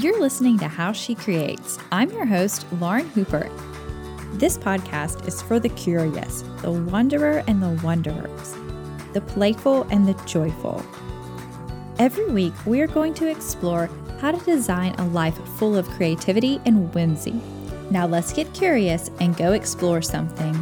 You're listening to How She Creates. I'm your host, Lauren Hooper. This podcast is for the curious, the wanderer and the wanderers, the playful and the joyful. Every week, we are going to explore how to design a life full of creativity and whimsy. Now, let's get curious and go explore something.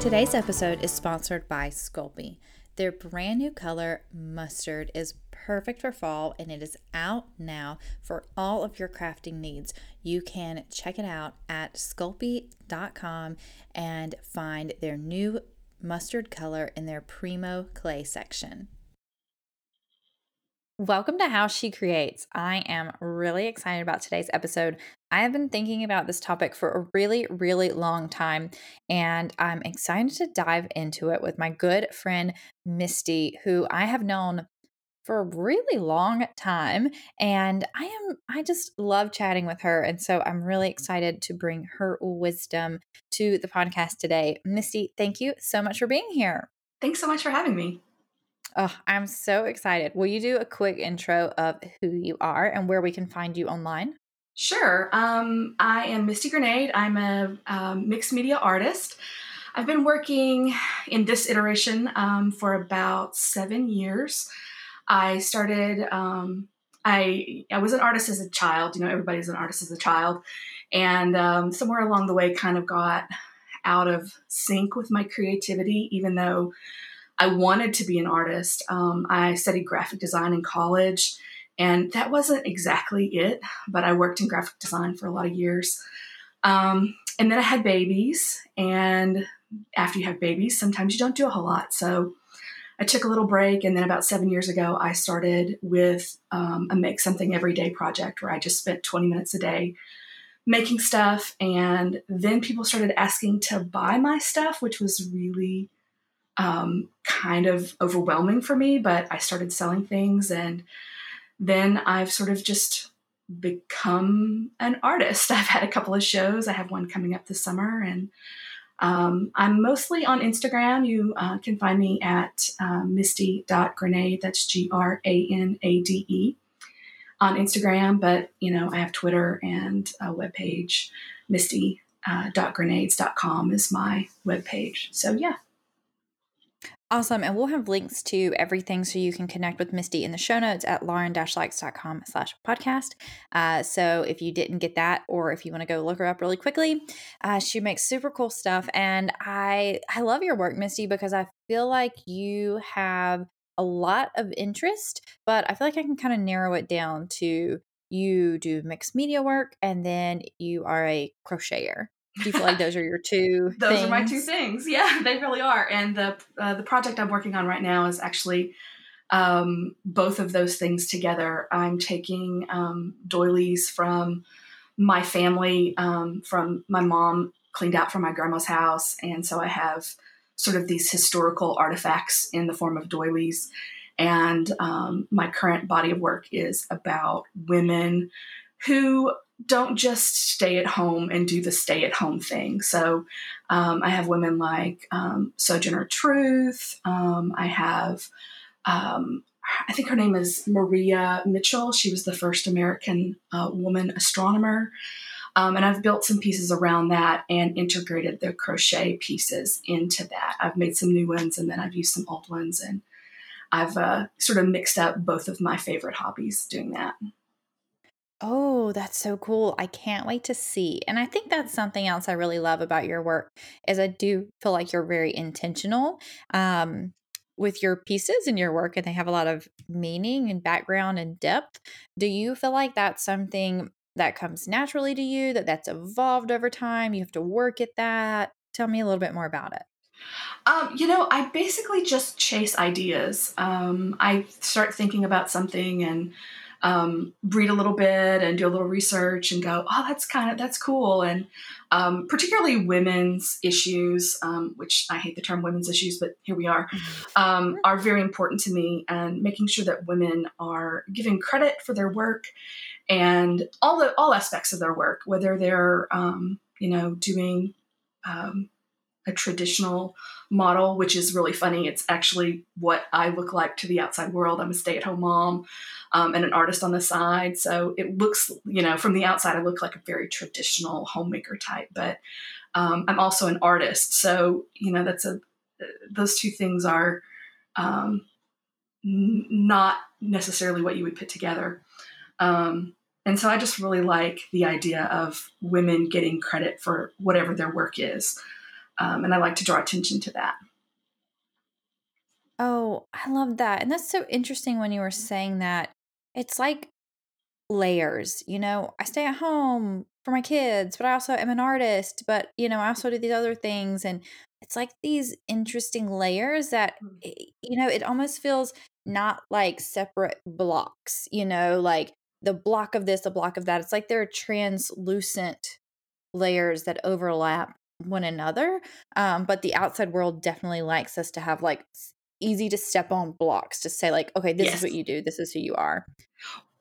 Today's episode is sponsored by Sculpey. Their brand new color, mustard, is perfect for fall and it is out now for all of your crafting needs. You can check it out at sculpey.com and find their new mustard color in their Primo Clay section. Welcome to How She Creates. I am really excited about today's episode. I have been thinking about this topic for a really, really long time, and I'm excited to dive into it with my good friend Misty, who I have known for a really long time and i am i just love chatting with her and so i'm really excited to bring her wisdom to the podcast today misty thank you so much for being here thanks so much for having me Oh, I'm so excited. Will you do a quick intro of who you are and where we can find you online? Sure. Um, I am Misty Granade. I'm a mixed media artist. I've been working in this iteration um, for about seven years. I started. Um, I I was an artist as a child. You know, everybody's an artist as a child, and um, somewhere along the way, kind of got out of sync with my creativity. Even though I wanted to be an artist. Um, I studied graphic design in college, and that wasn't exactly it, but I worked in graphic design for a lot of years. Um, and then I had babies, and after you have babies, sometimes you don't do a whole lot. So I took a little break, and then about seven years ago, I started with um, a Make Something Everyday project where I just spent 20 minutes a day making stuff. And then people started asking to buy my stuff, which was really um, kind of overwhelming for me, but I started selling things and then I've sort of just become an artist. I've had a couple of shows. I have one coming up this summer and um, I'm mostly on Instagram. You uh, can find me at uh, misty.granade. That's G R A N A D E on Instagram. But, you know, I have Twitter and a webpage. Misty.granades.com uh, is my webpage. So, yeah. Awesome. And we'll have links to everything so you can connect with Misty in the show notes at lauren-likes.com slash podcast. Uh, so if you didn't get that or if you want to go look her up really quickly, uh, she makes super cool stuff. And I, I love your work, Misty, because I feel like you have a lot of interest, but I feel like I can kind of narrow it down to you do mixed media work and then you are a crocheter. Do you feel like those are your two? those things? are my two things. Yeah, they really are. And the uh, the project I'm working on right now is actually um, both of those things together. I'm taking um, doilies from my family, um, from my mom cleaned out from my grandma's house, and so I have sort of these historical artifacts in the form of doilies. And um, my current body of work is about women who don't just stay at home and do the stay at home thing. So um, I have women like um, Sojourner Truth. Um, I have, um, I think her name is Maria Mitchell. She was the first American uh, woman astronomer. Um, and I've built some pieces around that and integrated the crochet pieces into that. I've made some new ones and then I've used some old ones. And I've uh, sort of mixed up both of my favorite hobbies doing that. Oh, that's so cool. I can't wait to see. And I think that's something else I really love about your work is I do feel like you're very intentional um, with your pieces and your work and they have a lot of meaning and background and depth. Do you feel like that's something that comes naturally to you that that's evolved over time? You have to work at that. Tell me a little bit more about it. Um, you know, I basically just chase ideas. Um, I start thinking about something and um, read a little bit and do a little research and go, oh, that's kind of that's cool. And um, particularly women's issues, um, which I hate the term women's issues, but here we are, mm-hmm. um, are very important to me. And making sure that women are given credit for their work and all the all aspects of their work, whether they're um, you know doing um, a traditional model, which is really funny. It's actually what I look like to the outside world. I'm a stay at home mom um, and an artist on the side. So it looks, you know, from the outside, I look like a very traditional homemaker type, but um, I'm also an artist. So, you know, that's a, those two things are um, n- not necessarily what you would put together. Um, and so I just really like the idea of women getting credit for whatever their work is. Um, and I like to draw attention to that. Oh, I love that. And that's so interesting when you were saying that. It's like layers, you know, I stay at home for my kids, but I also am an artist, but you know, I also do these other things and it's like these interesting layers that mm. you know, it almost feels not like separate blocks, you know, like the block of this, the block of that. It's like they're translucent layers that overlap one another. Um, but the outside world definitely likes us to have like easy to step on blocks to say like, okay, this yes. is what you do. This is who you are.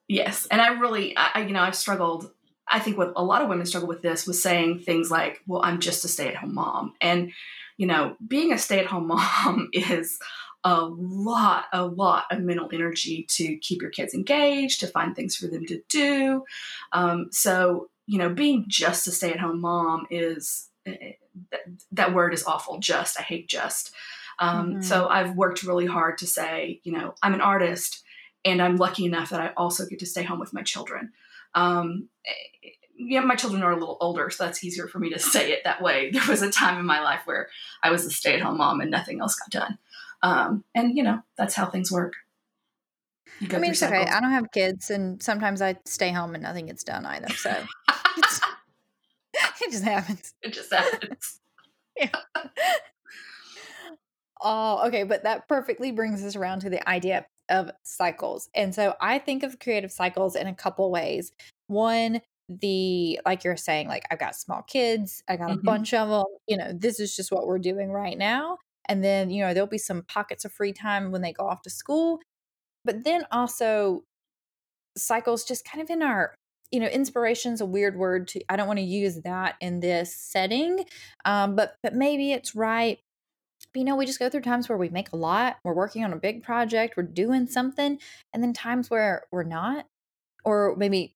Yes. And I really, I, you know, I've struggled. I think what a lot of women struggle with this was saying things like, well, I'm just a stay at home mom. And, you know, being a stay at home mom is a lot, a lot of mental energy to keep your kids engaged, to find things for them to do. Um, so, you know, being just a stay at home mom is that, that, word is awful. Just, I hate just. Um, mm-hmm. So I've worked really hard to say, you know, I'm an artist and I'm lucky enough that I also get to stay home with my children. Um, eh, yeah, my children are a little older, so that's easier for me to say it that way. There was a time in my life where I was a stay at home mom and nothing else got done. Um, and you know, that's how things work. I mean, it's okay. I don't have kids, and sometimes I stay home and nothing gets done either. So it just happens. It just happens. yeah. Oh, okay. But that perfectly brings us around to the idea of cycles. And so I think of creative cycles in a couple ways. One, the like you're saying, like I've got small kids, I got a mm-hmm. bunch of them. You know, this is just what we're doing right now. And then, you know, there'll be some pockets of free time when they go off to school. But then also cycles just kind of in our you know inspiration's a weird word to i don't want to use that in this setting um, but but maybe it's right but, you know we just go through times where we make a lot we're working on a big project we're doing something and then times where we're not or maybe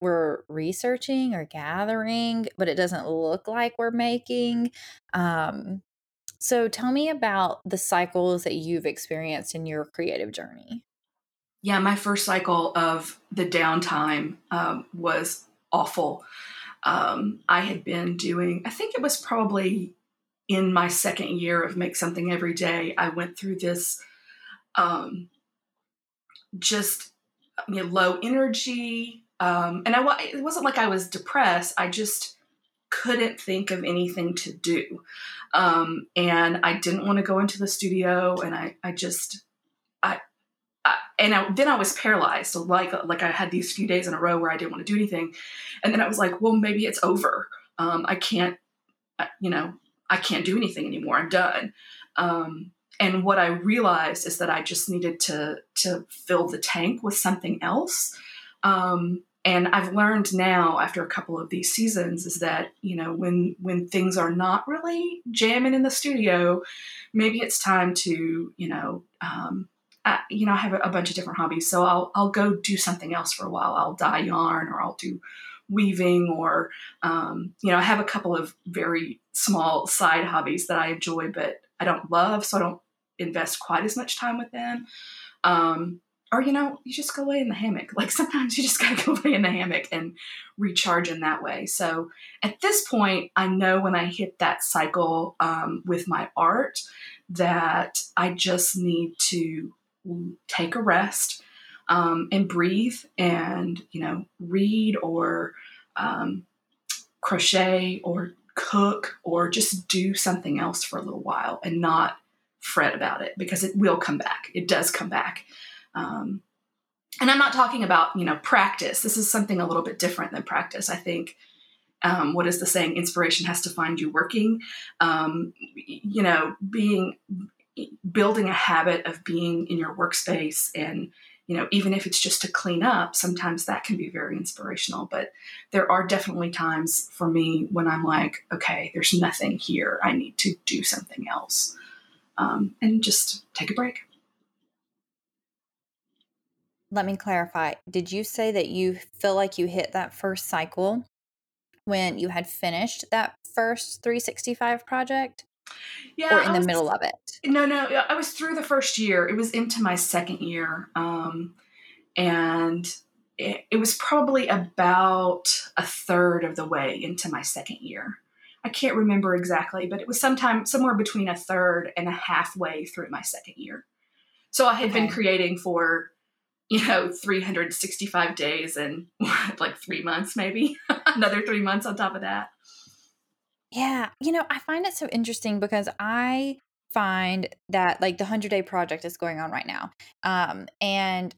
we're researching or gathering but it doesn't look like we're making um so tell me about the cycles that you've experienced in your creative journey. Yeah, my first cycle of the downtime um, was awful. Um, I had been doing, I think it was probably in my second year of Make Something Every Day, I went through this um, just you know, low energy. Um, and I, it wasn't like I was depressed. I just couldn't think of anything to do. Um, and I didn't want to go into the studio and I, I just, and I, then I was paralyzed. Like, like I had these few days in a row where I didn't want to do anything. And then I was like, well, maybe it's over. Um, I can't, you know, I can't do anything anymore. I'm done. Um, and what I realized is that I just needed to to fill the tank with something else. Um, and i've learned now after a couple of these seasons is that you know when when things are not really jamming in the studio maybe it's time to you know um, I, you know i have a, a, bunch of different hobbies so i'll i'll go do something else for a while. I'll dye yarn or i'll do weaving or um, you know i have a couple of very small side hobbies that i enjoy but i don't love so i don't invest quite as much time with them. Um, or you know you just go lay in the hammock. Like sometimes you just gotta go lay in the hammock and recharge in that way. So at this point i know when i hit that cycle um, with my art that i just need to take a rest um, and breathe and you know read or um, crochet or cook or just do something else for a little while and not fret about it because it will come back it does come back um, and I'm not talking about, you know, practice. This is something a little bit different than practice. I think, um, what is the saying? Inspiration has to find you working. Um, you know, being, building a habit of being in your workspace and you know, even if it's just to clean up, sometimes that can be very inspirational. But there are definitely times for me when I'm like, okay, there's nothing here. I need to do something else. Um, and just take a break. Let me clarify. Did you say that you feel like you hit that first cycle when you had finished that first 365 project? Yeah. Or in the was, middle of it? No, no. I was through the first year. It was into my second year. Um, and it, it was probably about a third of the way into my second year. I can't remember exactly, but it was sometime somewhere between a third and a halfway through my second year. So I had okay. been creating for, you know, 365 days and like three months, maybe another three months on top of that. Yeah. You know, I find it so interesting because I find that like the 100 day project is going on right now. Um, and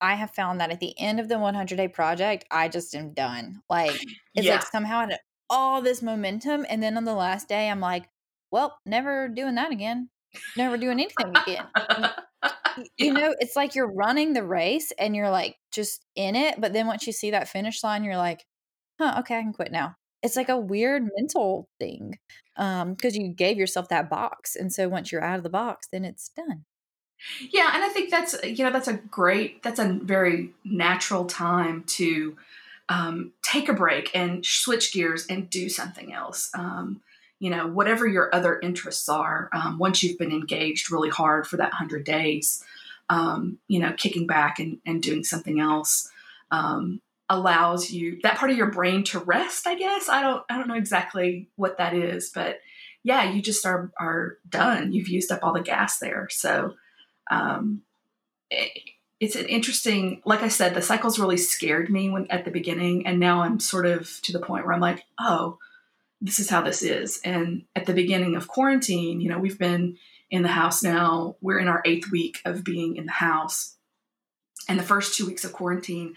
I have found that at the end of the 100 day project, I just am done. Like, it's yeah. like somehow I had all this momentum. And then on the last day, I'm like, well, never doing that again. Never doing anything again. you know, it's like you're running the race and you're like just in it. But then once you see that finish line, you're like, huh, okay, I can quit now it's like a weird mental thing um because you gave yourself that box and so once you're out of the box then it's done. Yeah and i think that's you know that's a great that's a very natural time to um, take a break and switch gears and do something else um, you know whatever your other interests are um, once you've been engaged really hard for that 100 days um, you know kicking back and, and doing something else um, allows you that part of your brain to rest i guess? I don't i don't know exactly what that is but yeah you just are are done. You've used up all the gas there. So um it, it's an interesting like i said the cycles really scared me when at the beginning and now i'm sort of to the point where i'm like oh this is how this is. And at the beginning of quarantine you know we've been in the house now. We're in our eighth week of being in the house. And the first two weeks of quarantine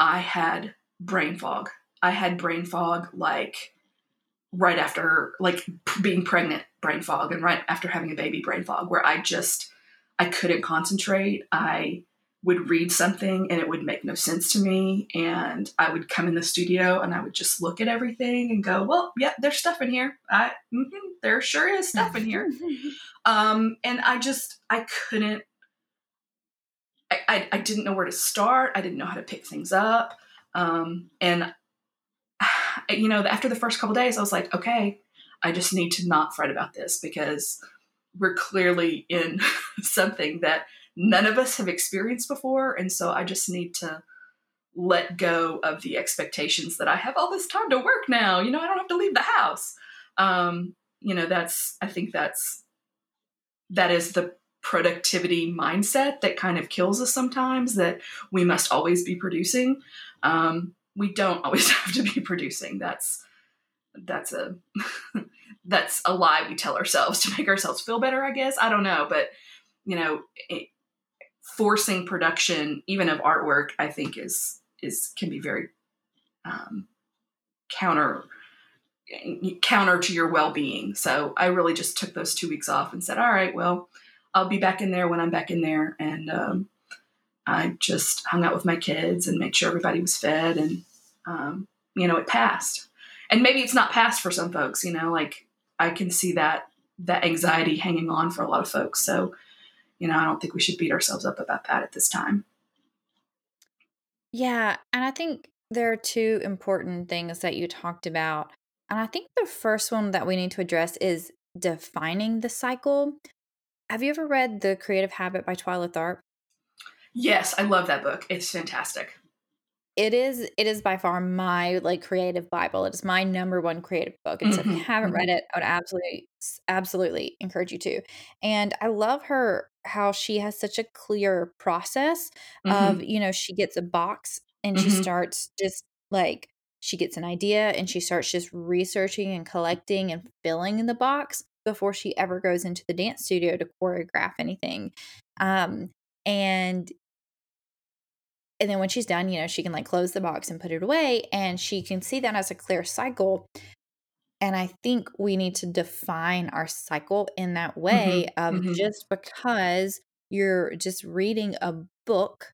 I had brain fog. I had brain fog like right after like being pregnant brain fog and right after having a baby brain fog where I just I couldn't concentrate. I would read something and it would make no sense to me and I would come in the studio and I would just look at everything and go, "Well, yeah, there's stuff in here. I mm-hmm, there sure is stuff in here." um and I just I couldn't I, I, didn't know where to start. I didn't know how to pick things up. Um, and, you know, after the first couple days, I was like, okay, I just need to not fret about this because we're clearly in something that none of us have experienced before. And so I just need to let go of the expectations that I have all this time to work now. You know, I don't have to leave the house. Um, you know, that's, I think that's, that is the productivity mindset that kind of kills us sometimes that we must always be producing. Um, we don't always have to be producing. That's that's a that's a lie we tell ourselves to make ourselves feel better i guess. I don't know but you know it, forcing production even of artwork i think is is can be very um, counter counter to your well-being. So i really just took those two weeks off and said all right well I'll be back in there when I'm back in there. And um, I just hung out with my kids and made sure everybody was fed. And, um, you know, it passed. And maybe it's not passed for some folks, you know, like I can see that that anxiety hanging on for a lot of folks. So, you know, I don't think we should beat ourselves up about that at this time. Yeah. And I think there are two important things that you talked about. And I think the first one that we need to address is defining the cycle. Have you ever read The Creative Habit by Twyla Tharp? Yes, I love that book. It's fantastic. It is it is by far my like creative bible. It is my number one creative book. And mm-hmm. so if you mm-hmm, haven't read mm-hmm. it, I would absolutely absolutely encourage you to. And I love her how she has such a clear process mm-hmm. of, you know, she gets a box and she mm-hmm. starts just like she gets an idea and she starts just researching and collecting and filling in the box before she ever goes into the dance studio to choreograph anything. Um, and and then when she's done, you know, she can like close the box and put it away and she can see that as a clear cycle. And I think we need to define our cycle in that way mm-hmm, of mm-hmm. just because you're just reading a book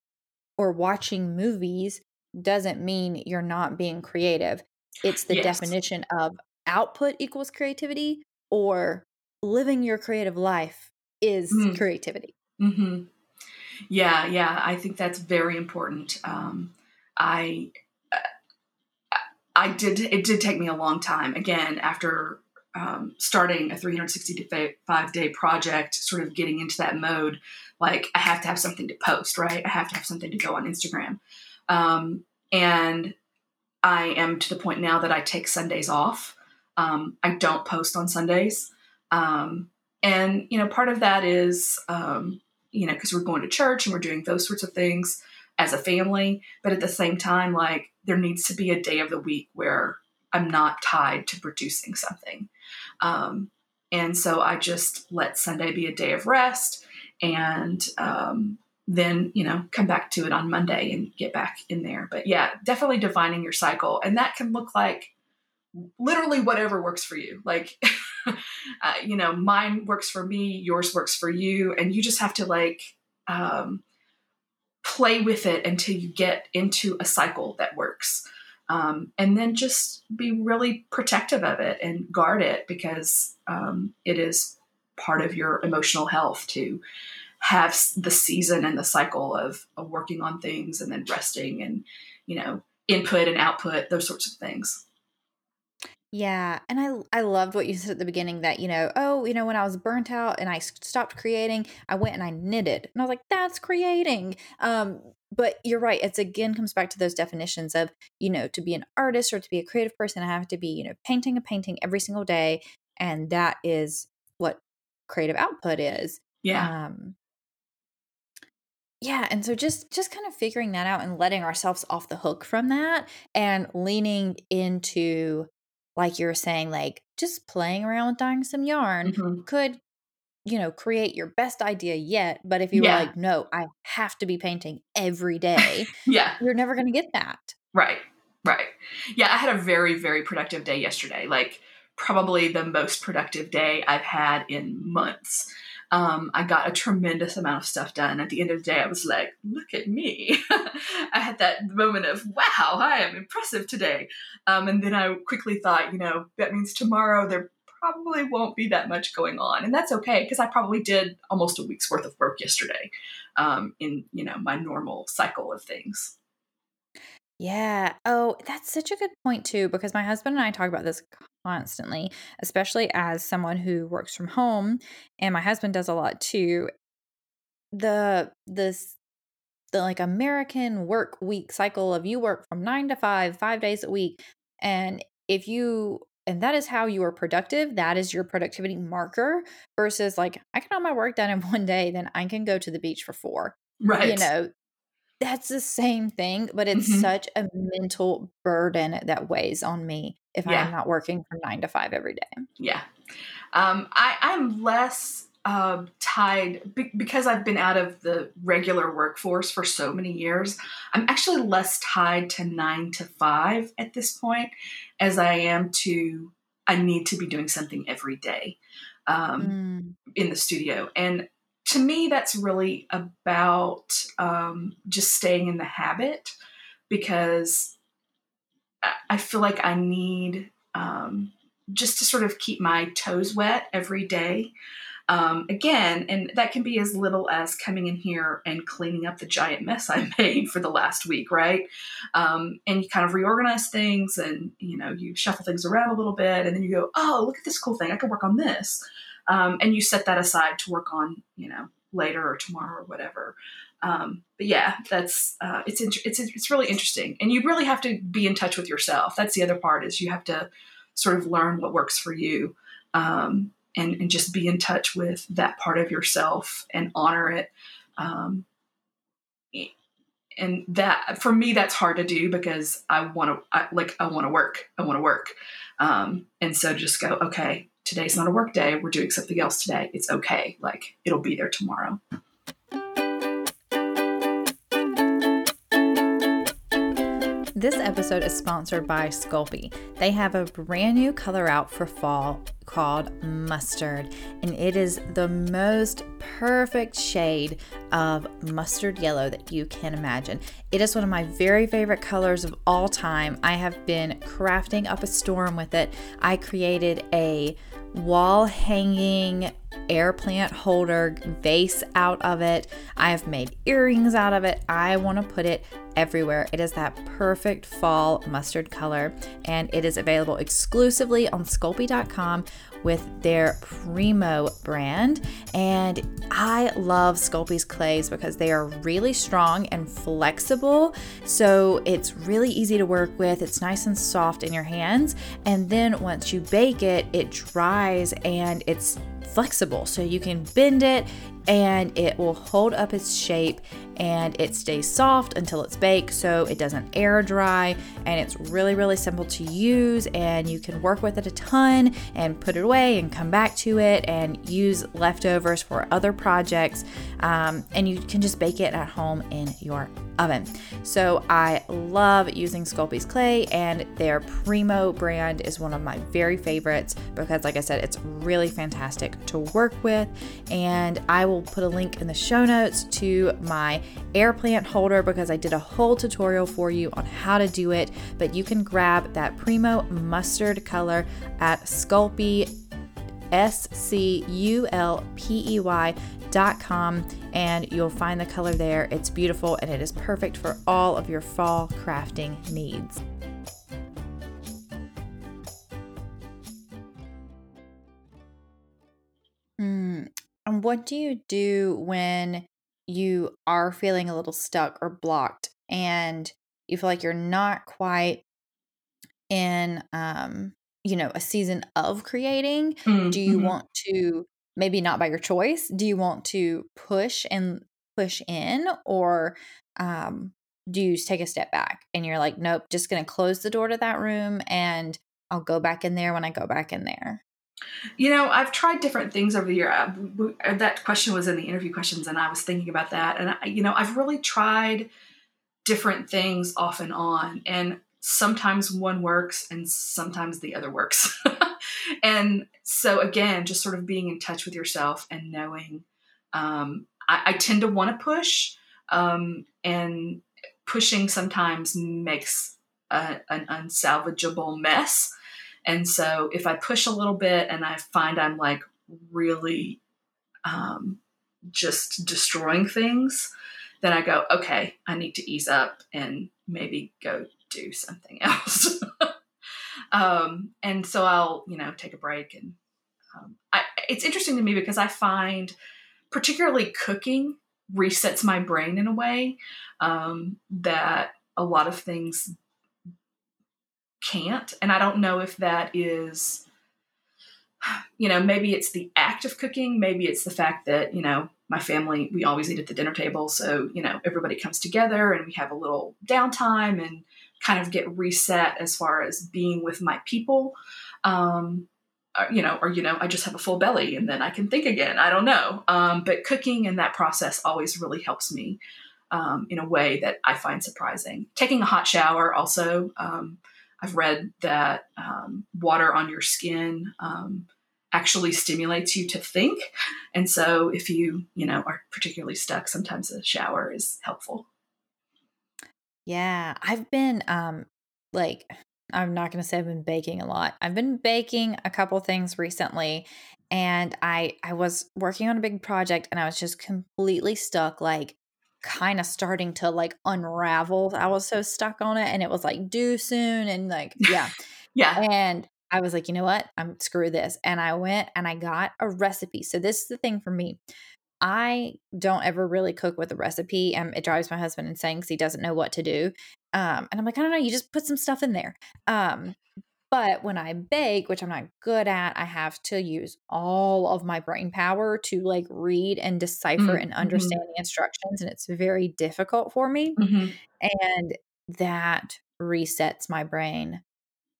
or watching movies doesn't mean you're not being creative. It's the yes. definition of output equals creativity or living your creative life is mm. creativity. Mm-hmm. Yeah, yeah, I think that's very important. Um, I uh, I did. It did take me a long time. Again, after um, starting a 365 day project, sort of getting into that mode, like I have to have something to post, right? I have to have something to go on Instagram. Um, and I am to the point now that I take Sundays off. Um, I don't post on Sundays. Um, and, you know, part of that is, um, you know, because we're going to church and we're doing those sorts of things as a family. But at the same time, like, there needs to be a day of the week where I'm not tied to producing something. Um, and so I just let Sunday be a day of rest and um, then, you know, come back to it on Monday and get back in there. But yeah, definitely defining your cycle. And that can look like literally whatever works for you. Like, uh, you know, mine works for me, yours works for you. And you just have to like, um, play with it until you get into a cycle that works um, and then just be really protective of it and guard it because um, it is part of your emotional health to have the season and the cycle of, of working on things and then resting and you know input and output those sorts of things yeah, and I I loved what you said at the beginning that, you know, oh, you know, when I was burnt out and I stopped creating, I went and I knitted. And I was like, that's creating. Um but you're right. It's again comes back to those definitions of, you know, to be an artist or to be a creative person, I have to be, you know, painting a painting every single day and that is what creative output is. Yeah. Um yeah and so just just kind of figuring that out and letting ourselves off the hook from that and leaning into like you were saying, like just playing around with dyeing some yarn mm-hmm. could, you know, create your best idea yet. But if you yeah. were like, no, I have to be painting every day, yeah, you're never going to get that. Right. Right. Yeah. I had a very, very productive day yesterday. Like, probably the most productive day I've had in months um, I got a tremendous amount of stuff done. At the end of the day, I was like, look at me. I had that moment of, wow, I am impressive today. Um, and then I quickly thought, you know, that means tomorrow there probably won't be that much going on. And that's okay because I probably did almost a week's worth of work yesterday um, in, you know, my normal cycle of things. Yeah. Oh, that's such a good point too because my husband and I talk about this constantly, especially as someone who works from home and my husband does a lot too. The this the like American work week cycle of you work from 9 to 5, 5 days a week and if you and that is how you are productive that is your productivity marker versus like i can have my work done in one day then i can go to the beach for four right you know that's the same thing, but it's mm-hmm. such a mental burden that weighs on me if yeah. I'm not working from nine to five every day. Yeah. Um, I, I'm less uh, tied be- because I've been out of the regular workforce for so many years. I'm actually less tied to nine to five at this point as I am to I need to be doing something every day um, mm. in the studio. And to me, that's really about um, just staying in the habit because I feel like I need um, just to sort of keep my toes wet every day. Um, again, and that can be as little as coming in here and cleaning up the giant mess I made for the last week, right? Um, and you kind of reorganize things and you know you shuffle things around a little bit, and then you go, oh, look at this cool thing, I can work on this um, and you set that aside to work on you know later or tomorrow or whatever um, but yeah that's uh, it's it's it's really interesting and you really have to be in touch with yourself that's the other part is you have to sort of learn what works for you um, and and just be in touch with that part of yourself and honor it um, and that for me that's hard to do because i want to like i want to work i want to work um, and so just go okay today's not a work day. We're doing something else today. It's okay. Like it'll be there tomorrow. This episode is sponsored by Sculpey. They have a brand new color out for fall called Mustard, and it is the most perfect shade of mustard yellow that you can imagine. It is one of my very favorite colors of all time. I have been crafting up a storm with it. I created a wall hanging air plant holder vase out of it. I have made earrings out of it. I want to put it everywhere. It is that perfect fall mustard color, and it is available exclusively on Sculpey.com with their Primo brand. And I love Sculpey's clays because they are really strong and flexible. So it's really easy to work with. It's nice and soft in your hands. And then once you bake it, it dries and it's flexible. So you can bend it and it will hold up its shape and it stays soft until it's baked so it doesn't air dry. And it's really really simple to use and you can work with it a ton and put it away and come back to it and use leftovers for other projects. Um, and you can just bake it at home in your oven. So i love using sculpey's clay and their primo brand is one of my very favorites because like i said it's really fantastic to work with and i will put a link in the show notes to my air plant holder because I did a whole tutorial for you on how to do it. But you can grab that Primo mustard color at Sculpey, S C U L P E Y dot com and you'll find the color there. It's beautiful and it is perfect for all of your fall crafting needs. What do you do when you are feeling a little stuck or blocked and you feel like you're not quite in um you know a season of creating mm-hmm. do you mm-hmm. want to maybe not by your choice do you want to push and push in or um do you take a step back and you're like nope just gonna close the door to that room and i'll go back in there when i go back in there you know, I've tried different things over the year. Uh, uh, that question was in the interview questions, and I was thinking about that. And, I, you know, I've really tried different things off and on. And sometimes one works and sometimes the other works. and so, again, just sort of being in touch with yourself and knowing um, I, I, tend to want to push, um, and pushing sometimes makes a, an unsalvageable mess. And so if I push a little bit and I find I'm like really um, just destroying things, then I go, okay, I need to ease up and maybe go do something else. um, and so I'll, you know, take a break. And um, I, it's interesting to me because I find, particularly cooking, resets my brain in a way um, that a lot of things can't. And I don't know if that is, you know, maybe it's the act of cooking, maybe it's the fact that, you know, my family, we always eat at the dinner table. So, you know, everybody comes together and we have a little downtime and kind of get reset as far as being with my people. Um, uh, you know, or, you know, I just have a full belly and then I can think again. I don't know. Um, but cooking and that process always really helps me um, in a way that I find surprising. Taking a hot shower also, um, I've read that um, water on your skin um, actually stimulates you to think, and so if you you know are particularly stuck, sometimes a shower is helpful. Yeah, I've been um like I'm not going to say I've been baking a lot. I've been baking a couple things recently and I I was working on a big project and I was just completely stuck like kind of starting to like unravel. I was so stuck on it and it was like due soon and like yeah. yeah. And I was like, you know what? I'm screw this. And I went and I got a recipe. So this is the thing for me. I don't ever really cook with a recipe. and it drives my husband insane because he doesn't know what to do. Um, and I'm like, I don't know, you just put some stuff in there. Um, but when I bake, which I'm not good at, I have to use all of my brain power to like read and decipher mm-hmm. and understand the instructions. And it's very difficult for me. Mm-hmm. And that resets my brain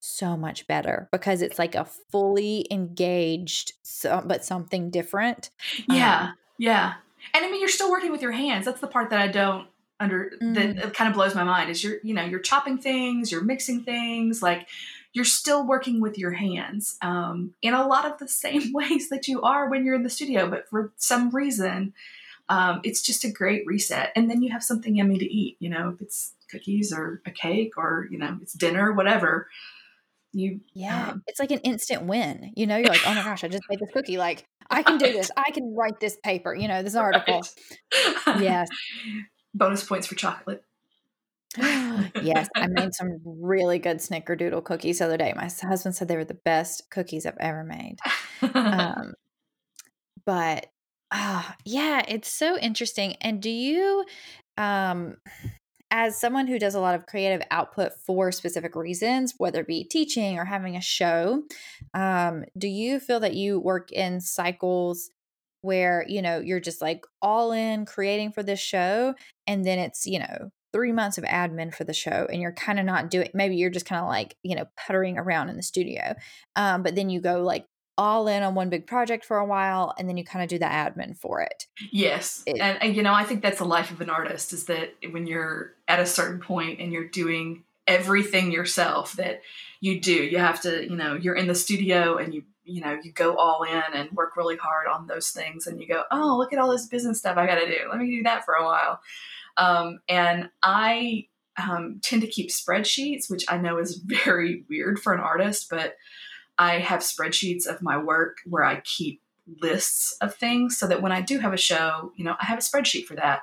so much better because it's like a fully engaged, so, but something different. Yeah. Um, yeah. And I mean, you're still working with your hands. That's the part that I don't under mm. that kind of blows my mind is you're you know you're chopping things you're mixing things like you're still working with your hands um, in a lot of the same ways that you are when you're in the studio but for some reason um, it's just a great reset. And then you have something yummy to eat you know if it's cookies or a cake or you know it's dinner whatever you yeah um, it's like an instant win you know you're like oh my gosh i just made this cookie. Like i can do this. I can write this paper you know this article. Right. yes. Bonus points for chocolate yes i made some really good snickerdoodle cookies the other day. My husband said they were the best cookies i've ever made. Um, but uh, yeah it's so interesting and do you um as someone who does a lot of creative output for specific reasons, whether it be teaching or having a show, um, do you feel that you work in cycles where, you know, you're just like all in creating for this show and then it's, you know, three months of admin for the show and you're kind of not doing maybe you're just kind of like you know puttering around in the studio um, but then you go like all in on one big project for a while and then you kind of do the admin for it. Yes. It, and, and, you know, I think that's the life of an artist is that when you're at a certain point and you're doing everything yourself that you do, you have to, you know, you're in the studio and you, you know, you go all in and work really hard on those things and you go, oh, look at all this business stuff I got to do. Let me do that for a while. Um, and I um, tend to keep spreadsheets, which I know is very weird for an artist, but I have spreadsheets of my work where I keep lists of things so that when I do have a show, you know, I have a spreadsheet for that.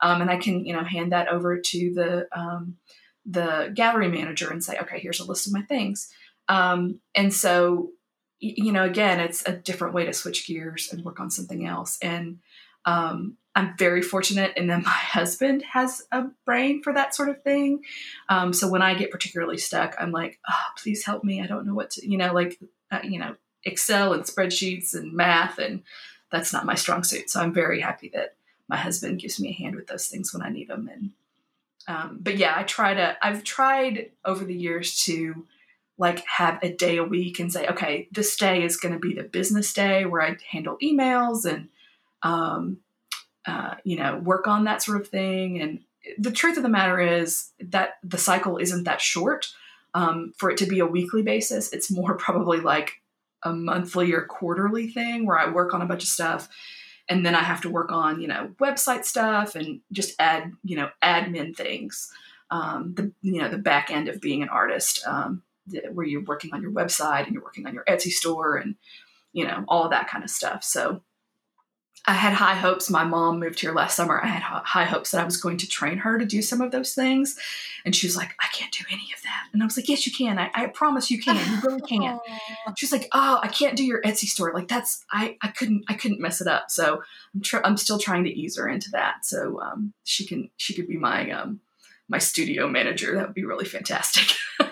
Um, and I can, you know, hand that over to the um, the gallery manager and say, okay, here's a list of my things. Um, and so, you know, again, it's a different way to switch gears and work on something else. And um, I'm very fortunate in that my husband has a brain for that sort of thing. Um, so when I get particularly stuck, I'm like, oh, please help me. I don't know what to, you know, like, uh, you know, Excel and spreadsheets and math, and that's not my strong suit. So I'm very happy that my husband gives me a hand with those things when I need them. And, um, but yeah, I try to, I've tried over the years to like have a day a week and say, okay, this day is going to be the business day where I handle emails and, um, uh, you know, work on that sort of thing. And the truth of the matter is that the cycle isn't that short. Um, for it to be a weekly basis, it's more probably like a monthly or quarterly thing where I work on a bunch of stuff and then I have to work on, you know, website stuff and just add, you know, admin things. Um, the you know the back end of being an artist, um, where you're working on your website and you're working on your Etsy store and you know all that kind of stuff. So I had high hopes. My mom moved here last summer. I had high hopes that I was going to train her to do some of those things. And she was like, I can't do any of that. And I was like, Yes, you can. I, I promise you can. You really can. She's like, Oh, I can't do your Etsy store. Like that's I I couldn't I couldn't mess it up. So I'm tr- I'm still trying to ease her into that. So um, she can she could be my um my studio manager. That would be really fantastic.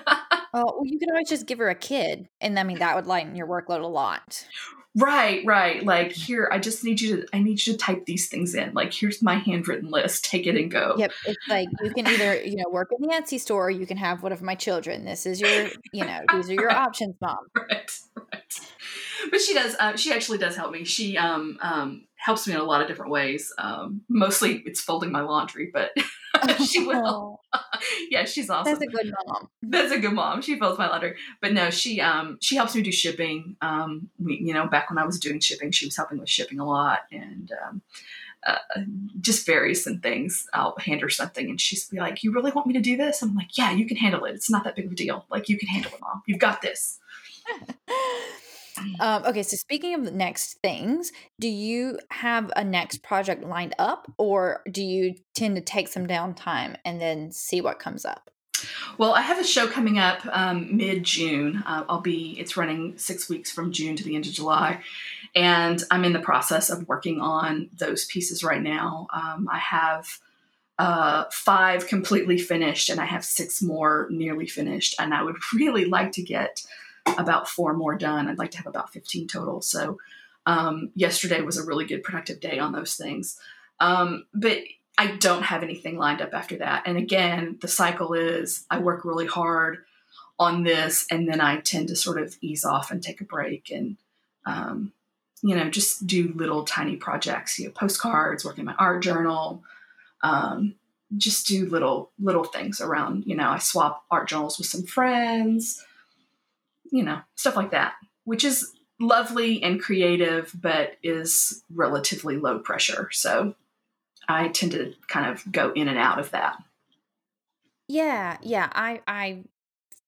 Oh, well, you could always just give her a kid, and I mean that would lighten your workload a lot. Right, right. Like here, I just need you to I need you to type these things in. Like here's my handwritten list. Take it and go. Yep. It's like you can either, you know, work in the Etsy store or you can have one of my children. This is your, you know, these are your right. options, mom. Right, right. But she does uh, she actually does help me. She um um helps me in a lot of different ways. Um mostly it's folding my laundry, but she will. yeah, she's awesome. That's a good mom. That's a good mom. She fills my laundry, but no, she um she helps me do shipping. Um, we you know back when I was doing shipping, she was helping with shipping a lot and. Um, uh, just various and things. I'll hand her something and she's be like, "You really want me to do this?" I'm like, "Yeah, you can handle it. It's not that big of a deal. Like you can handle it, mom. You've got this." Um, okay, so speaking of the next things, do you have a next project lined up or do you tend to take some downtime and then see what comes up? Well, I have a show coming up um, mid June. Uh, I'll be, it's running six weeks from June to the end of July. And I'm in the process of working on those pieces right now. Um, I have uh, five completely finished, and I have six more nearly finished. And I would really like to get about four more done. I'd like to have about 15 total. So um, yesterday was a really good productive day on those things. Um, but I don't have anything lined up after that. And again, the cycle is I work really hard on this and then I tend to sort of ease off and take a break and, um, you know, just do little tiny projects, you know, postcards, working my art journal, um, just do little little things around. You know, I swap art journals with some friends. You know, stuff like that, which is lovely and creative, but is relatively low pressure. So I tend to kind of go in and out of that. Yeah, yeah. I I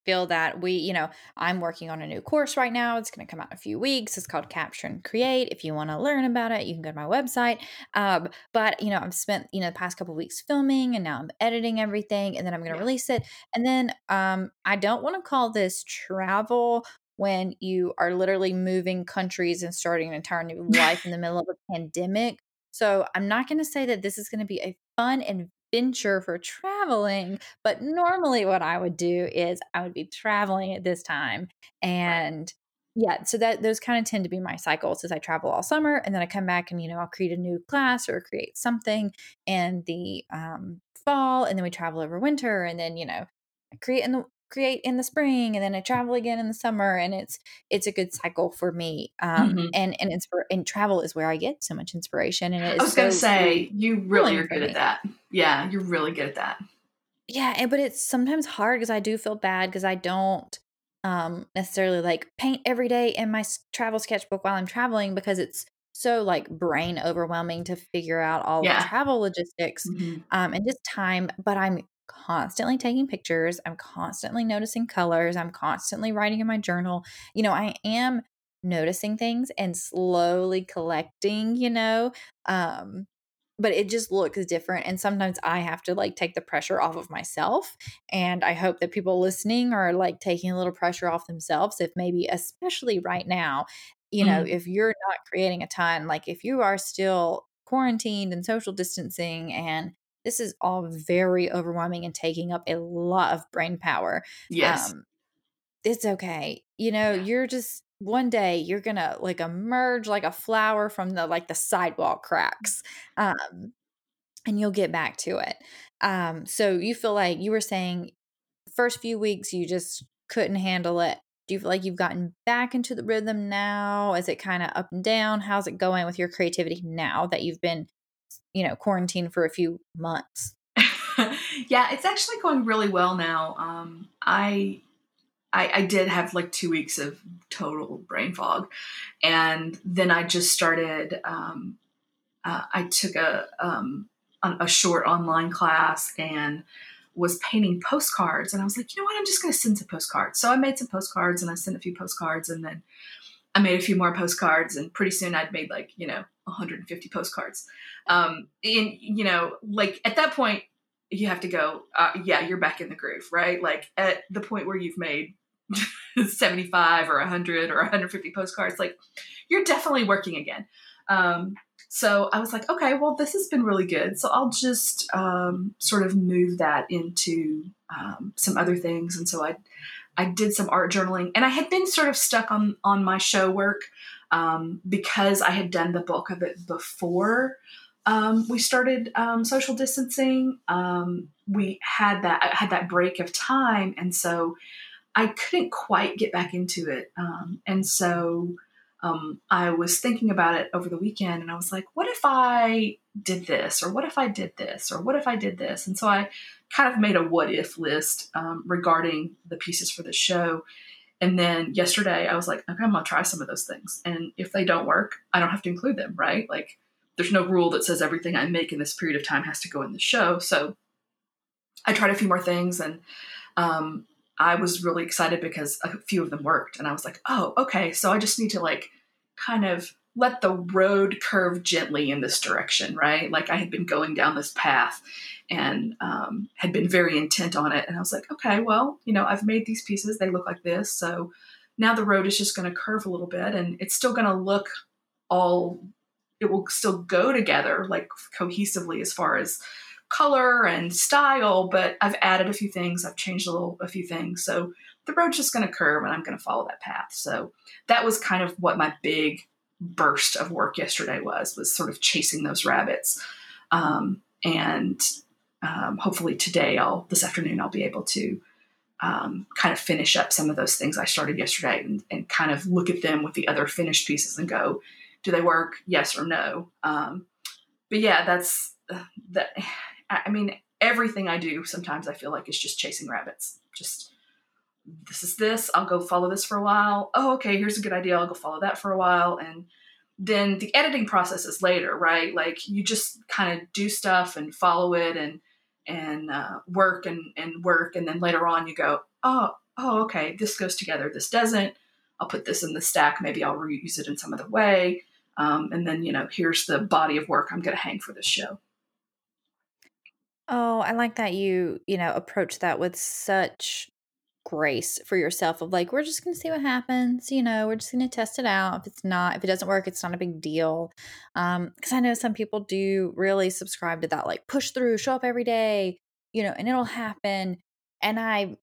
feel that we, you know, I'm working on a new course right now. It's going to come out in a few weeks. It's called Capture and Create. If you want to learn about it, you can go to my website. Um, but you know, I've spent you know the past couple weeks filming, and now I'm editing everything, and then I'm going to yeah. release it. And then um, I don't want to call this travel when you are literally moving countries and starting an entire new life in the middle of a pandemic. So I'm not going to say that this is going to be a fun adventure for traveling, but normally what I would do is I would be traveling at this time and yeah, so that those kind of tend to be my cycles as I travel all summer and then I come back and you know I'll create a new class or create something in the um, fall and then we travel over winter and then you know create in the create in the spring and then I travel again in the summer and it's it's a good cycle for me. Um mm-hmm. and and inspir- and travel is where I get so much inspiration and I was going to say you really are good at that. Yeah, you're really good at that. Yeah, and, but it's sometimes hard because I do feel bad because I don't um necessarily like paint every day in my travel sketchbook while I'm traveling because it's so like brain overwhelming to figure out all yeah. the travel logistics mm-hmm. um, and just time but i'm constantly taking pictures. I'm constantly noticing colors. I'm constantly writing in my journal. You know, I am noticing things and slowly collecting, you know. Um but it just looks different and sometimes I have to like take the pressure off of myself and I hope that people listening are like taking a little pressure off themselves if maybe especially right now, you know, mm-hmm. if you're not creating a ton, like if you are still quarantined and social distancing and this is all very overwhelming and taking up a lot of brain power. Yes. Um, it's okay. You know, yeah. you're just one day you're gonna like emerge like a flower from the like the sidewalk cracks. Um, and you'll get back to it. Um, so you feel like you were saying first few weeks you just couldn't handle it. Do you feel like you've gotten back into the rhythm now? Is it kind of up and down? How's it going with your creativity now that you've been you know, quarantine for a few months? yeah, it's actually going really well now. Um, I, I, I did have like two weeks of total brain fog, and then I just started. Um, uh, I took a um, a short online class and was painting postcards, and I was like, you know what, I'm just going to send some postcards. So I made some postcards, and I sent a few postcards, and then I made a few more postcards, and pretty soon I'd made like you know 150 postcards. Um, and you know, like at that point, you have to go. Uh, yeah, you're back in the groove, right? Like at the point where you've made 75 or 100 or 150 postcards, like you're definitely working again. Um, so I was like, okay, well, this has been really good. So I'll just um, sort of move that into um, some other things. And so I, I did some art journaling, and I had been sort of stuck on on my show work um, because I had done the bulk of it before um, we started um, social distancing. Um, we had that I had that break of time, and so I couldn't quite get back into it. Um, and so um, I was thinking about it over the weekend, and I was like, "What if I did this, or what if I did this, or what if I did this?" And so I kind of made a what if list regarding the pieces for the show. And then yesterday I was like, okay, I'm gonna try some of those things. And if they don't work, I don't have to include them, right? Like there's no rule that says everything I make in this period of time has to go in the show. So I tried a few more things and um, I was really excited because a few of them worked. And I was like, oh, okay. So I just need to like kind of let the road curve gently in this direction, right? Like I had been going down this path and um, had been very intent on it. And I was like, okay, well, you know, I've made these pieces, they look like this. So now the road is just going to curve a little bit and it's still going to look all, it will still go together like cohesively as far as color and style, but I've added a few things, I've changed a little, a few things. So the road's just going to curve and I'm going to follow that path. So that was kind of what my big burst of work yesterday was, was sort of chasing those rabbits. Um, and um, hopefully today, I'll this afternoon, I'll be able to um, kind of finish up some of those things I started yesterday and, and, kind of look at them with the other finished pieces and go, do they work? Yes or no? Um, but yeah, that's uh, that. I mean, everything I do sometimes I feel like is just chasing rabbits. Just this is this, I'll go follow this for a while. Oh, okay, here's a good idea. I'll go follow that for a while and then the editing process is later, right? Like you just kind of do stuff and follow it and and uh, work and and work, and then later on you go, oh, oh, okay, this goes together, this doesn't. I'll put this in the stack. Maybe I'll reuse it in some other way. Um, and then you know, here's the body of work I'm going to hang for this show. Oh, I like that you, you know, approach that with such grace for yourself of like we're just going to see what happens you know we're just going to test it out if it's not if it doesn't work it's not a big deal um because i know some people do really subscribe to that like push through show up every day you know and it'll happen and i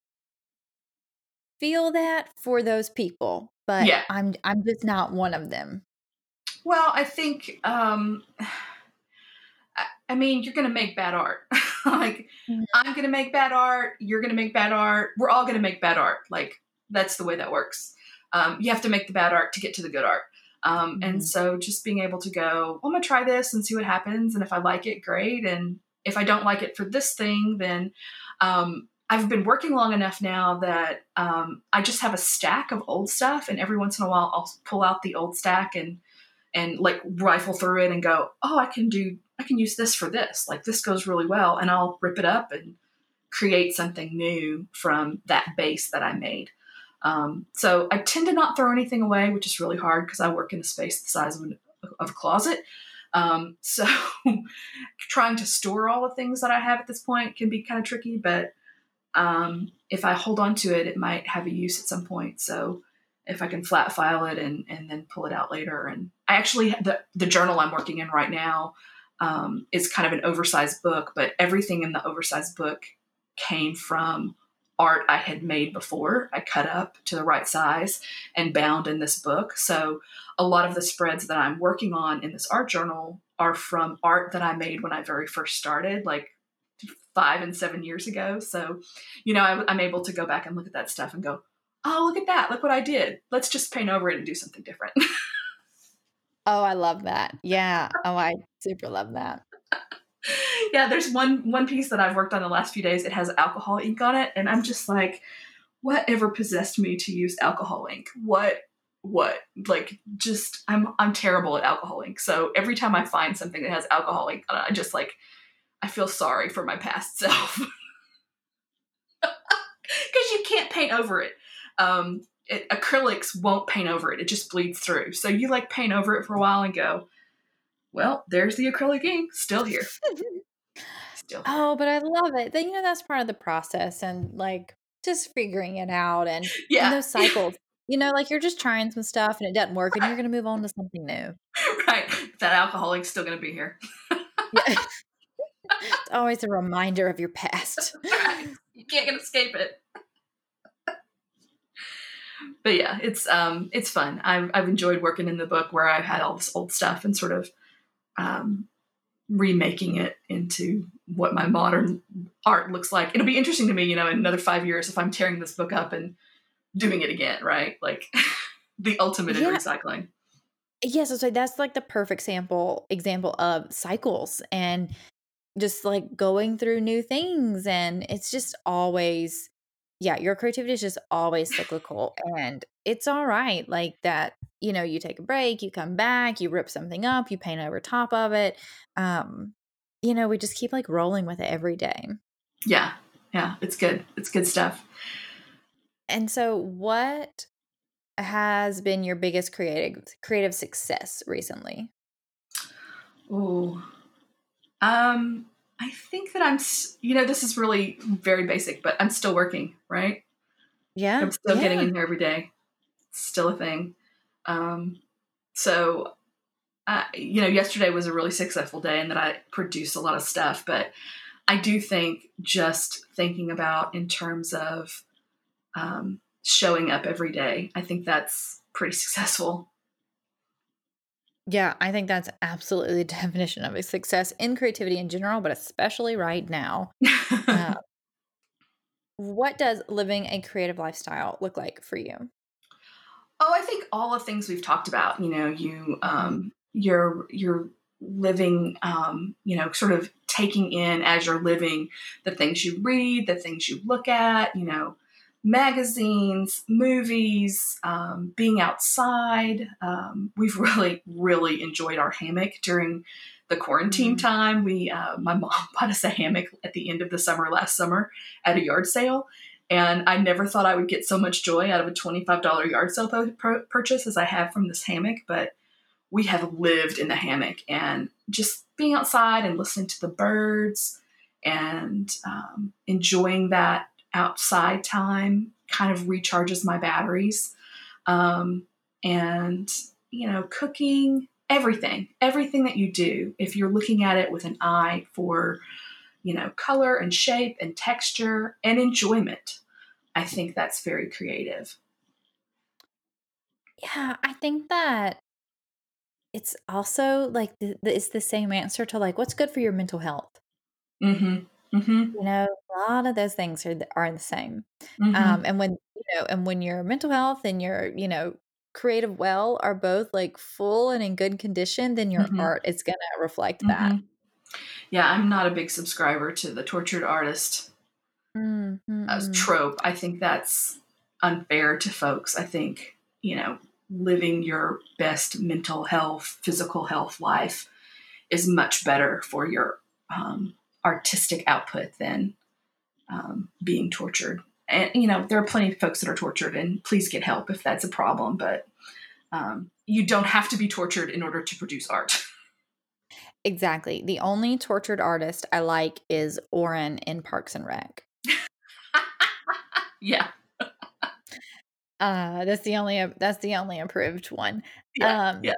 feel that for those people but yeah. i'm i'm just not one of them well i think um I mean, you're going to make bad art. like, mm-hmm. I'm to make bad art. You're to make bad art. We're all to make bad art. Like, that's the way that works. Um, you have to make the bad art to get to the good art. Um, mm-hmm. And so, just being able to go, I'm going to try this and see what happens. And if I like it, great. And if I don't like it for this thing, then um, I've been working long enough now that um, I just have a stack of old stuff. And every once in a while, I'll pull out the old stack and and like rifle through it and go, oh, I can do I can use this for this. Like this goes really well. And I'll rip it up and create something new from that base that I made. Um, so I tend to not throw anything away, which is really hard because I work in a space the size of, an, of a closet. Um, so trying to store all the things that I have at this point can be kind of tricky, but um, if I hold on to it, it might have a use at some point. So if I can flat file it and, and then pull it out later. And I actually, the, the journal I'm working in right now, um, is kind of an oversized book, but everything in the oversized book came from art I had made before. I cut up to the right size and bound in this book. So a lot of the spreads that I'm working on in this art journal are from art that I made when I very first started, like five and seven years ago. So, you know, I, I'm able to go back and look at that stuff and go, oh, look at that. Look what I did. Let's just paint over it and do something different. Oh, I love that. Yeah. Oh, I super love that. yeah, there's one one piece that I've worked on the last few days. It has alcohol ink on it, and I'm just like, whatever possessed me to use alcohol ink? What what like just I'm I'm terrible at alcohol ink. So every time I find something that has alcohol ink on it, I just like I feel sorry for my past self. Cuz you can't paint over it. Um it, acrylics won't paint over it. It just bleeds through. So you like paint over it for a while and go, well, there's the acrylic ink still here. still. Here. Oh, but I love it. Then you know that's part of the process and like just figuring it out and, yeah. and those cycles. you know, like you're just trying some stuff and it doesn't work and you're going to move on to something new. Right. That alcoholic's still going to be here. yeah. it's always a reminder of your past. Right. You can't escape it but yeah, it's um it's fun. I've I've enjoyed working in the book where I've had all this old stuff and sort of um, remaking it into what my modern art looks like. It'll be interesting to me, you know, in another five years if I'm tearing this book up and doing it again, right? Like the ultimate yeah. in recycling. Yes, so that's like the perfect sample example of cycles and just like going through new things and it's just always yeah, your creativity is just always cyclical and it's all right. Like that, you know, you take a break, you come back, you rip something up, you paint over top of it. Um, you know, we just keep like rolling with it every day. Yeah. Yeah, it's good. It's good stuff. And so what has been your biggest creative creative success recently? Oh. Um I think that I'm, you know, this is really very basic, but I'm still working, right? Yeah. I'm still yeah. getting in here every day. It's still a thing. Um, so, uh, you know, yesterday was a really successful day and that I produced a lot of stuff, but I do think just thinking about in terms of um, showing up every day, I think that's pretty successful. Yeah, I think that's absolutely the definition of a success in creativity in general, but especially right now. uh, what does living a creative lifestyle look like for you? Oh, I think all the things we've talked about. You know, you um, you're you're living, um, you know, sort of taking in as you're living the things you read, the things you look at, you know, magazines, movies, um, being outside. Um, we've really, really enjoyed our hammock during the quarantine mm-hmm. time. We, uh, my mom bought us a hammock at the end of the summer last summer at a yard sale. And I never thought I would get so much joy out of a $25 yard sale purchase as I have from this hammock. But we have lived in the hammock and just being outside and listening to the birds and um, enjoying that outside time kind of recharges my batteries. Um, and, you know, cooking, everything, everything that you do, if you're looking at it with an eye for, you know, color and shape and texture and enjoyment, I think that's very creative. Yeah, I think that it's also like the, the, it's the same answer to like what's good for your mental health. Mm-hmm. Mm-hmm. You know, a lot of those things are are the same. Mm-hmm. Um, and when you know, and when your mental health and your you know creative well are both like full and in good condition, then your mm-hmm. art is going to reflect that. Mm-hmm. Yeah, I'm not a big subscriber to the tortured artist mm-hmm. trope. I think that's unfair to folks. I think you know living your best mental health, physical health life is much better for your um, artistic output than um, being tortured. And, you know, there are plenty of folks that are tortured, and please get help if that's a problem, but um, you don't have to be tortured in order to produce art. Exactly. The only tortured artist I like is Orin in Parks and Rec. yeah. Uh, that's the only that's the only approved one. Yeah, um, yeah.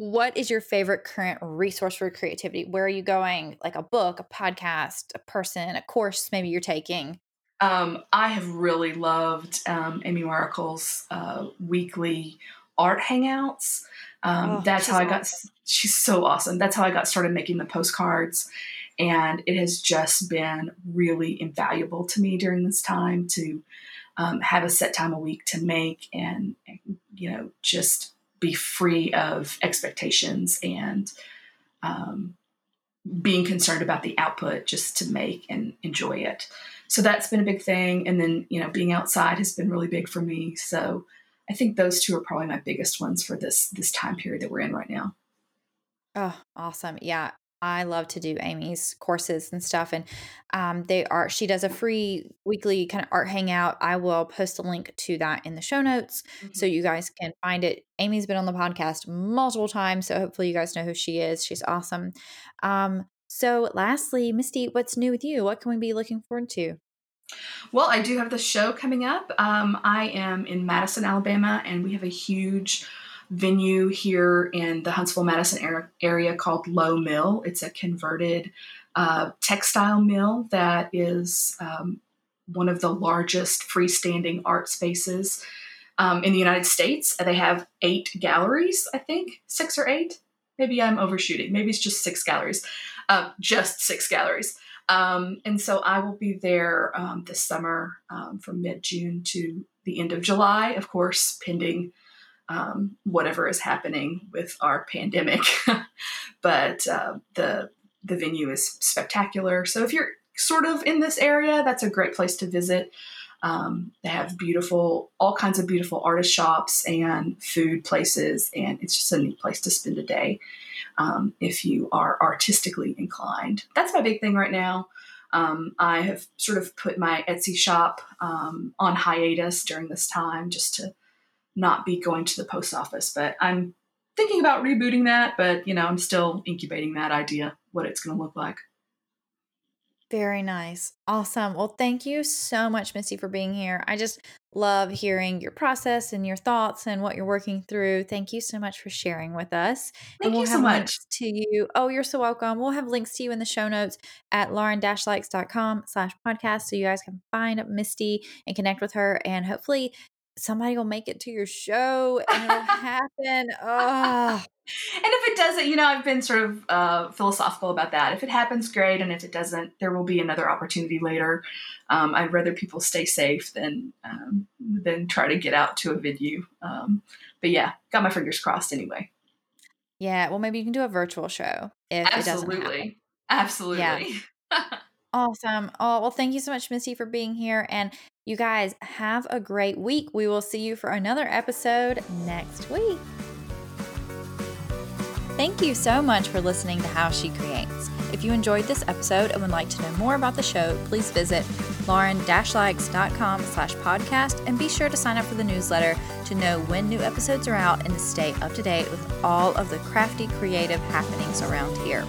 What is your favorite current resource for creativity? Where are you going? Like a book, a podcast, a person, a course maybe you're taking? Um, I have really loved um, Amy Maricle's uh, weekly art hangouts. Um, oh, that's how I got. Awesome. She's so awesome. That's how I got started making the postcards, and it has just been really invaluable to me during this time to um, have a set time a week to make and, you know, just be free of expectations and um, being concerned about the output just to make and enjoy it. So that's been a big thing. And then, you know, being outside has been really big for me. So I think those two are probably my biggest ones for this this time period that we're in right now. Oh, awesome. Yeah. I love to do Amy's courses and stuff. And um, they are, she does a free weekly kind of art hangout. I will post a link to that in the show notes mm-hmm. so you guys can find it. Amy's been on the podcast multiple times. So hopefully you guys know who she is. She's awesome. Um, so, lastly, Misty, what's new with you? What can we be looking forward to? Well, I do have the show coming up. Um, I am in Madison, Alabama, and we have a huge venue here in the Huntsville Madison area called Lowe Mill. It's a converted uh, textile mill that is um, one of the largest freestanding art spaces um, in the United States. They have eight galleries, I think, six or eight. Maybe I'm overshooting. Maybe it's just six galleries, uh, just six galleries. Um, and so I will be there um, this summer um, from mid June to the end of July, of course, pending um, whatever is happening with our pandemic. but uh, the the venue is spectacular. So if you're sort of in this area, that's a great place to visit. Um, they have beautiful, all kinds of beautiful artist shops and food places, and it's just a neat place to spend a day um, if you are artistically inclined. That's my big thing right now. Um, I have sort of put my Etsy shop um, on hiatus during this time just to not be going to the post office. But I'm thinking about rebooting that, but you know, I'm still incubating that idea, what it's going to look like. Very nice. Awesome. Well, thank you so much, Misty, for being here. I just love hearing your process and your thoughts and what you're working through. Thank you so much for sharing with us. Thank and we'll you so much. To you. Oh, you're so welcome. We'll have links to you in the show notes at lauren-likes.com slash podcast so you guys can find Misty and connect with her and hopefully somebody will make it to your show and it'll happen. Oh. And if it doesn't, you know, I've been sort of uh, philosophical about that. If it happens, great. And if it doesn't, there will be another opportunity later. Um, I'd rather people stay safe than um, than try to get out to a venue. Um, but yeah, got my fingers crossed anyway. Yeah, well, maybe you can do a virtual show if Absolutely. it doesn't happen. Absolutely. Yeah. awesome. Oh, well, thank you so much, Missy, for being here. And you guys have a great week. We will see you for another episode next week. Thank you so much for listening to How She Creates. If you enjoyed this episode and would like to know more about the show, please visit lauren-likes.com slash podcast and be sure to sign up for the newsletter to know when new episodes are out and to stay up to date with all of the crafty creative happenings around here.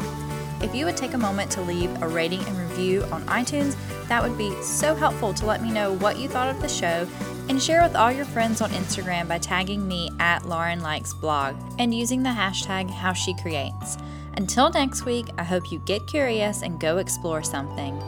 If you would take a moment to leave a rating and review on iTunes, that would be so helpful to let me know what you thought of the show and share with all your friends on Instagram by tagging me at Lauren Likes Blog and using the hashtag HowSheCreates. Until next week, I hope you get curious and go explore something.